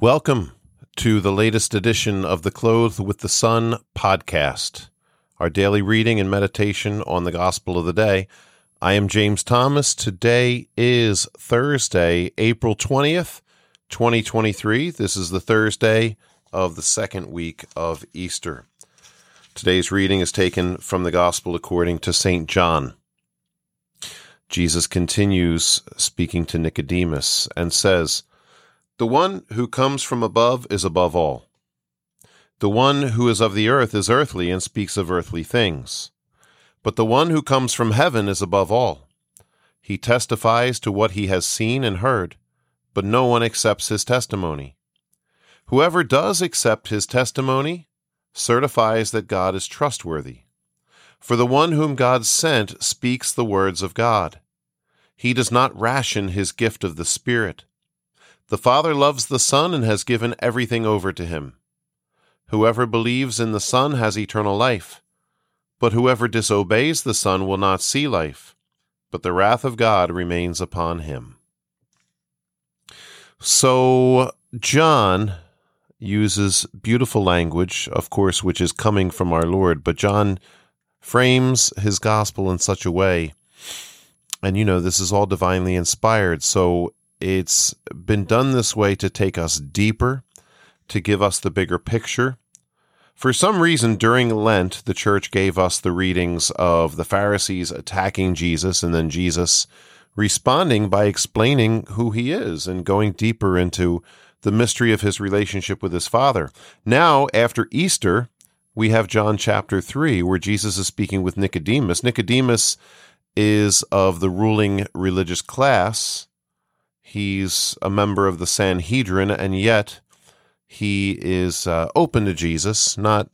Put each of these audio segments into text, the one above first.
Welcome to the latest edition of the Clothed with the Sun podcast, our daily reading and meditation on the gospel of the day. I am James Thomas. Today is Thursday, April 20th, 2023. This is the Thursday of the second week of Easter. Today's reading is taken from the gospel according to St. John. Jesus continues speaking to Nicodemus and says, the one who comes from above is above all. The one who is of the earth is earthly and speaks of earthly things. But the one who comes from heaven is above all. He testifies to what he has seen and heard, but no one accepts his testimony. Whoever does accept his testimony certifies that God is trustworthy. For the one whom God sent speaks the words of God. He does not ration his gift of the Spirit. The Father loves the Son and has given everything over to him. Whoever believes in the Son has eternal life, but whoever disobeys the Son will not see life, but the wrath of God remains upon him. So, John uses beautiful language, of course, which is coming from our Lord, but John frames his gospel in such a way. And you know, this is all divinely inspired. So it's been done this way to take us deeper, to give us the bigger picture. For some reason, during Lent, the church gave us the readings of the Pharisees attacking Jesus and then Jesus responding by explaining who he is and going deeper into the mystery of his relationship with his Father. Now, after Easter, we have John chapter 3, where Jesus is speaking with Nicodemus. Nicodemus is of the ruling religious class He's a member of the Sanhedrin, and yet he is uh, open to Jesus, not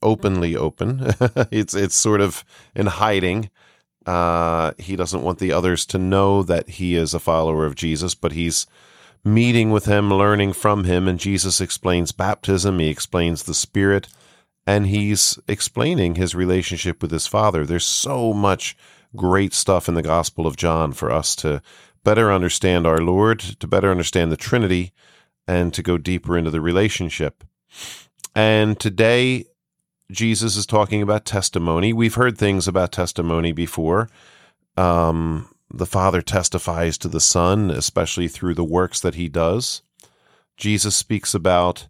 openly open. it's it's sort of in hiding. Uh, he doesn't want the others to know that he is a follower of Jesus, but he's meeting with him, learning from him, and Jesus explains baptism. He explains the Spirit, and he's explaining his relationship with his Father. There's so much great stuff in the Gospel of John for us to better understand our Lord, to better understand the Trinity, and to go deeper into the relationship. And today, Jesus is talking about testimony. We've heard things about testimony before. Um, the Father testifies to the Son, especially through the works that he does. Jesus speaks about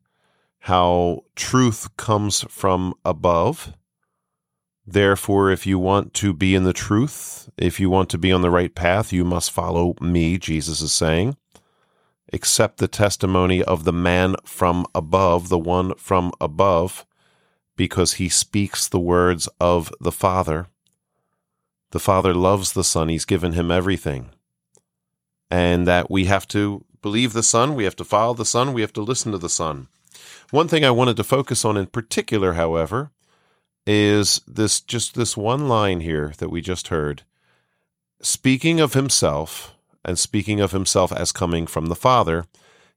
how truth comes from above Therefore, if you want to be in the truth, if you want to be on the right path, you must follow me, Jesus is saying. Accept the testimony of the man from above, the one from above, because he speaks the words of the Father. The Father loves the Son, he's given him everything. And that we have to believe the Son, we have to follow the Son, we have to listen to the Son. One thing I wanted to focus on in particular, however, is this just this one line here that we just heard. Speaking of himself and speaking of himself as coming from the Father,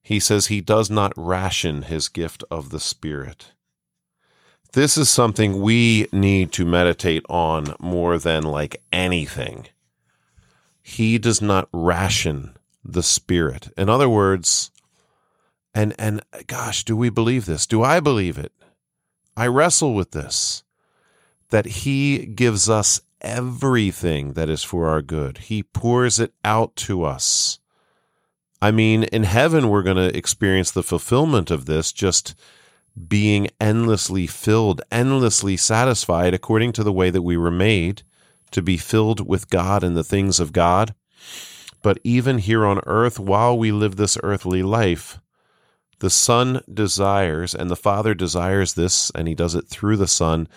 he says he does not ration his gift of the Spirit. This is something we need to meditate on more than like anything. He does not ration the Spirit. In other words, and and gosh, do we believe this? Do I believe it? I wrestle with this that He gives us everything that is for our good. He pours it out to us. I mean, in heaven, we're going to experience the fulfillment of this just being endlessly filled, endlessly satisfied according to the way that we were made to be filled with God and the things of God. But even here on earth, while we live this earthly life, the Son desires, and the Father desires this, and He does it through the Son,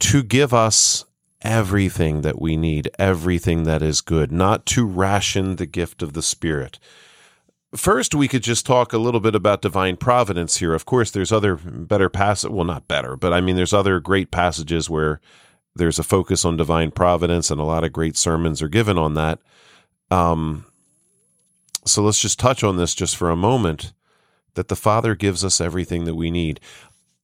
to give us everything that we need, everything that is good, not to ration the gift of the Spirit. First, we could just talk a little bit about divine providence here. Of course, there's other better passages, well, not better, but I mean, there's other great passages where there's a focus on divine providence, and a lot of great sermons are given on that. Um, so let's just touch on this just for a moment that the Father gives us everything that we need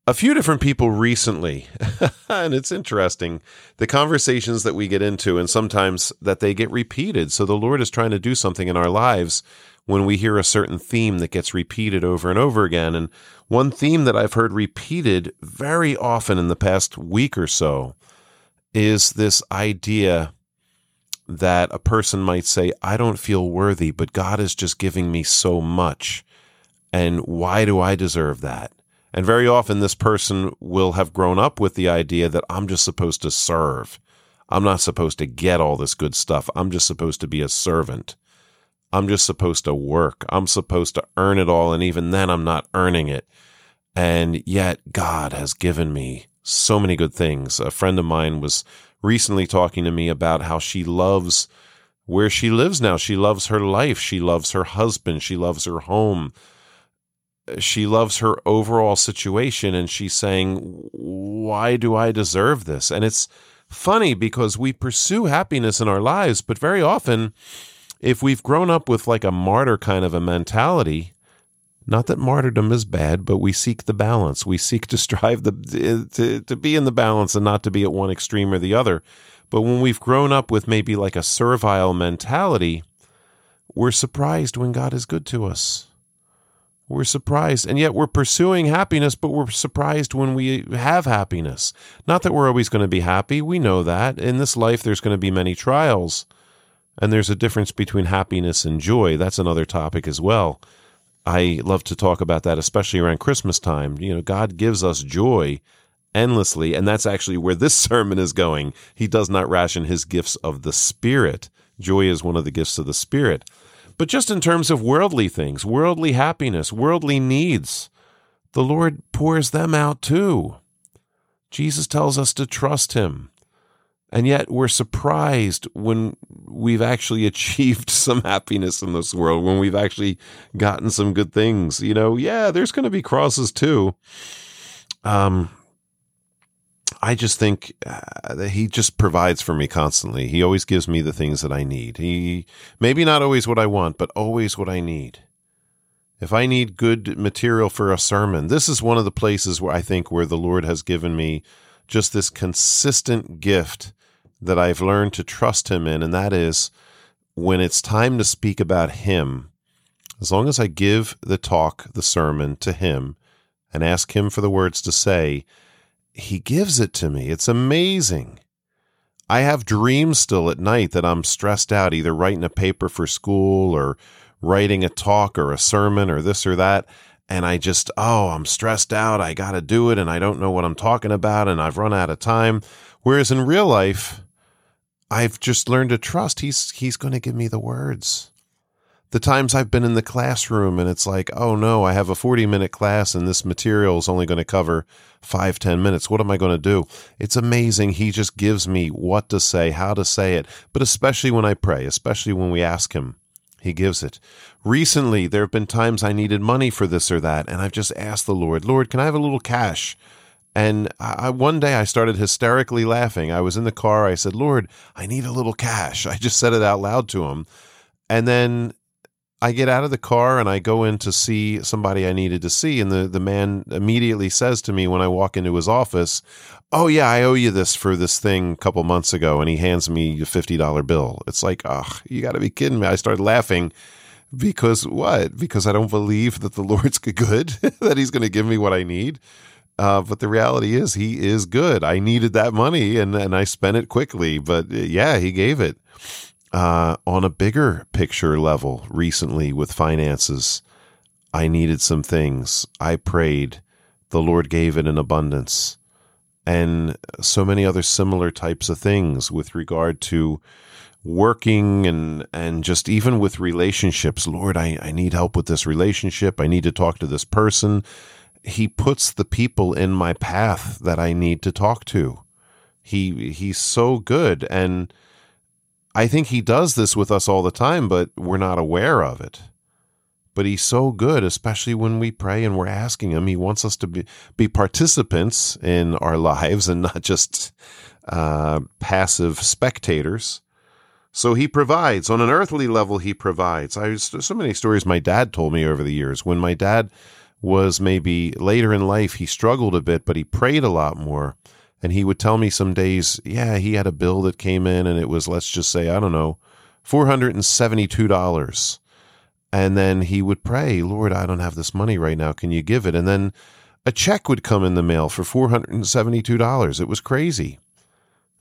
a few different people recently, and it's interesting the conversations that we get into, and sometimes that they get repeated. So the Lord is trying to do something in our lives when we hear a certain theme that gets repeated over and over again. And one theme that I've heard repeated very often in the past week or so is this idea that a person might say, I don't feel worthy, but God is just giving me so much. And why do I deserve that? And very often, this person will have grown up with the idea that I'm just supposed to serve. I'm not supposed to get all this good stuff. I'm just supposed to be a servant. I'm just supposed to work. I'm supposed to earn it all. And even then, I'm not earning it. And yet, God has given me so many good things. A friend of mine was recently talking to me about how she loves where she lives now. She loves her life. She loves her husband. She loves her home. She loves her overall situation. And she's saying, Why do I deserve this? And it's funny because we pursue happiness in our lives, but very often, if we've grown up with like a martyr kind of a mentality, not that martyrdom is bad, but we seek the balance. We seek to strive the, to, to be in the balance and not to be at one extreme or the other. But when we've grown up with maybe like a servile mentality, we're surprised when God is good to us. We're surprised, and yet we're pursuing happiness, but we're surprised when we have happiness. Not that we're always going to be happy. We know that. In this life, there's going to be many trials, and there's a difference between happiness and joy. That's another topic as well. I love to talk about that, especially around Christmas time. You know, God gives us joy endlessly, and that's actually where this sermon is going. He does not ration his gifts of the Spirit. Joy is one of the gifts of the Spirit. But just in terms of worldly things, worldly happiness, worldly needs, the Lord pours them out too. Jesus tells us to trust him. And yet we're surprised when we've actually achieved some happiness in this world, when we've actually gotten some good things. You know, yeah, there's going to be crosses too. Um, I just think uh, that he just provides for me constantly. He always gives me the things that I need. He maybe not always what I want, but always what I need. If I need good material for a sermon, this is one of the places where I think where the Lord has given me just this consistent gift that I've learned to trust him in, and that is when it's time to speak about him, as long as I give the talk, the sermon to him and ask him for the words to say, he gives it to me. It's amazing. I have dreams still at night that I'm stressed out, either writing a paper for school or writing a talk or a sermon or this or that. And I just, oh, I'm stressed out. I got to do it. And I don't know what I'm talking about. And I've run out of time. Whereas in real life, I've just learned to trust he's he's going to give me the words. The times I've been in the classroom and it's like, oh no, I have a 40 minute class and this material is only going to cover five ten minutes. What am I going to do? It's amazing. He just gives me what to say, how to say it, but especially when I pray, especially when we ask him, he gives it. Recently, there have been times I needed money for this or that, and I've just asked the Lord, Lord, can I have a little cash? And I, one day I started hysterically laughing. I was in the car. I said, Lord, I need a little cash. I just said it out loud to him. And then I get out of the car and I go in to see somebody I needed to see. And the, the man immediately says to me when I walk into his office, Oh, yeah, I owe you this for this thing a couple months ago. And he hands me a $50 bill. It's like, Oh, you got to be kidding me. I started laughing because what? Because I don't believe that the Lord's good, that he's going to give me what I need. Uh, but the reality is, he is good. I needed that money and, and I spent it quickly. But uh, yeah, he gave it. Uh, on a bigger picture level, recently with finances, I needed some things. I prayed. The Lord gave it in abundance. And so many other similar types of things with regard to working and and just even with relationships lord I, I need help with this relationship i need to talk to this person he puts the people in my path that I need to talk to. He he's so good and I think he does this with us all the time but we're not aware of it. But he's so good especially when we pray and we're asking him he wants us to be be participants in our lives and not just uh, passive spectators. So he provides on an earthly level. He provides. I so many stories my dad told me over the years. When my dad was maybe later in life he struggled a bit, but he prayed a lot more. And he would tell me some days, yeah, he had a bill that came in and it was, let's just say, I don't know, $472. And then he would pray, Lord, I don't have this money right now. Can you give it? And then a check would come in the mail for $472. It was crazy.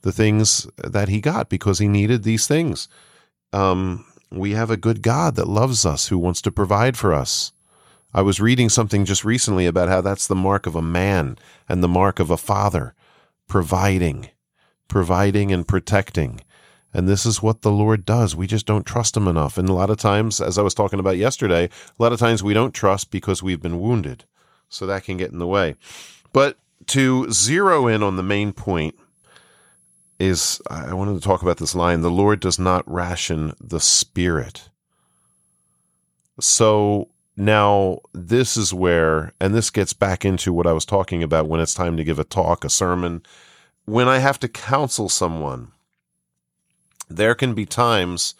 The things that he got because he needed these things. Um, we have a good God that loves us, who wants to provide for us. I was reading something just recently about how that's the mark of a man and the mark of a father providing, providing and protecting. And this is what the Lord does. We just don't trust Him enough. And a lot of times, as I was talking about yesterday, a lot of times we don't trust because we've been wounded. So that can get in the way. But to zero in on the main point is I wanted to talk about this line the Lord does not ration the Spirit. So now this is where, and this gets back into what I was talking about when it's time to give a talk, a sermon. When I have to counsel someone, there can be times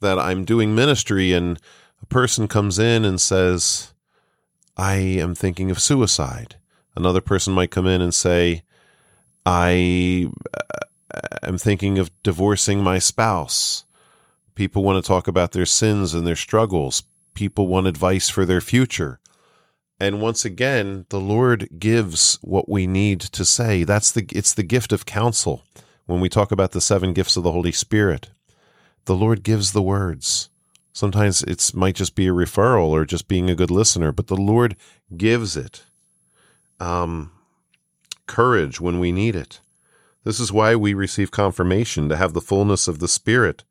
that I'm doing ministry and a person comes in and says, I am thinking of suicide. Another person might come in and say, I uh, am thinking of divorcing my spouse. People want to talk about their sins and their struggles. People want advice for their future. And once again, the Lord gives what we need to say. That's the it's the gift of counsel when we talk about the seven gifts of the Holy Spirit. The Lord gives the words. Sometimes it might just be a referral or just being a good listener, but the Lord gives it. Um, courage when we need it. This is why we receive confirmation to have the fullness of the Spirit.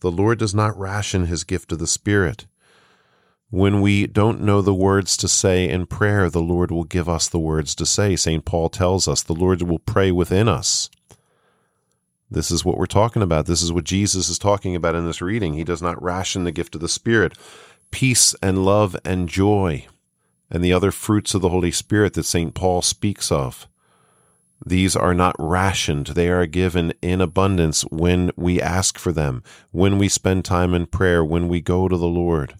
The Lord does not ration his gift of the Spirit. When we don't know the words to say in prayer, the Lord will give us the words to say. St. Paul tells us the Lord will pray within us. This is what we're talking about. This is what Jesus is talking about in this reading. He does not ration the gift of the Spirit. Peace and love and joy and the other fruits of the Holy Spirit that St. Paul speaks of. These are not rationed. They are given in abundance when we ask for them, when we spend time in prayer, when we go to the Lord.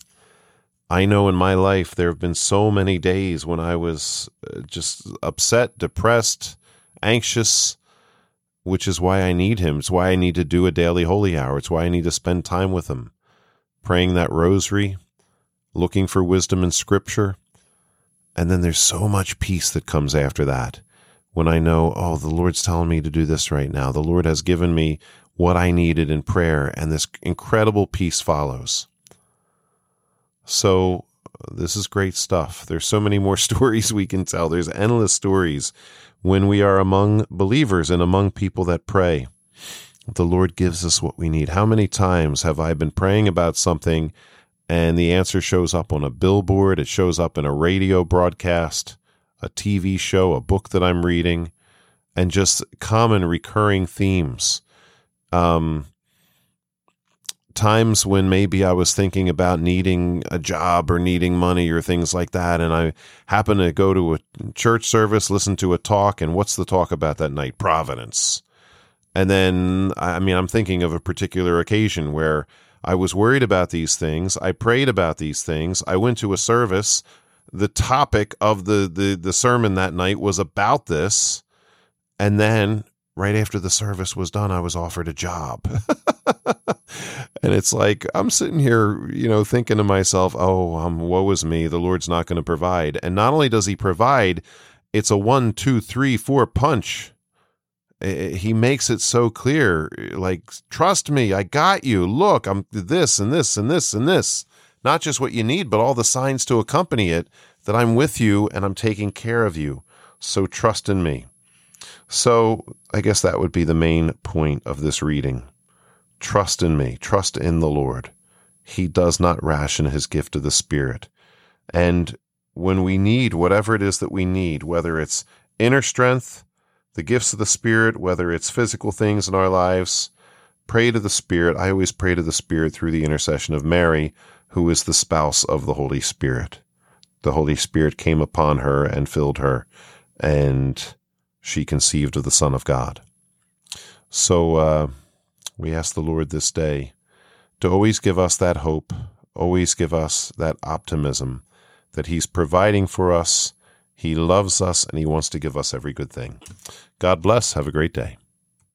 I know in my life there have been so many days when I was uh, just upset, depressed, anxious, which is why I need him. It's why I need to do a daily holy hour. It's why I need to spend time with him, praying that rosary, looking for wisdom in scripture. And then there's so much peace that comes after that when I know, oh, the Lord's telling me to do this right now. The Lord has given me what I needed in prayer, and this incredible peace follows. So, this is great stuff. There's so many more stories we can tell. There's endless stories when we are among believers and among people that pray. The Lord gives us what we need. How many times have I been praying about something and the answer shows up on a billboard, it shows up in a radio broadcast, a TV show, a book that I'm reading, and just common recurring themes. Um, times when maybe I was thinking about needing a job or needing money or things like that. And I happen to go to a church service, listen to a talk, and what's the talk about that night? Providence. And then, I mean, I'm thinking of a particular occasion where I was worried about these things. I prayed about these things. I went to a service. The topic of the, the, the sermon that night was about this. And then right after the service was done, I was offered a job. and it's like, I'm sitting here, you know, thinking to myself, oh, um, woe is me. The Lord's not going to provide. And not only does he provide, it's a one, two, three, four punch. He makes it so clear, like, trust me, I got you. Look, I'm this and this and this and this. Not just what you need, but all the signs to accompany it that I'm with you and I'm taking care of you. So trust in me. So I guess that would be the main point of this reading. Trust in me, trust in the Lord. He does not ration his gift of the Spirit. And when we need whatever it is that we need, whether it's inner strength, the gifts of the Spirit, whether it's physical things in our lives, pray to the Spirit. I always pray to the Spirit through the intercession of Mary, who is the spouse of the Holy Spirit. The Holy Spirit came upon her and filled her, and she conceived of the Son of God. So uh, we ask the Lord this day to always give us that hope, always give us that optimism that He's providing for us, He loves us, and He wants to give us every good thing. God bless. Have a great day.